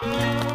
Música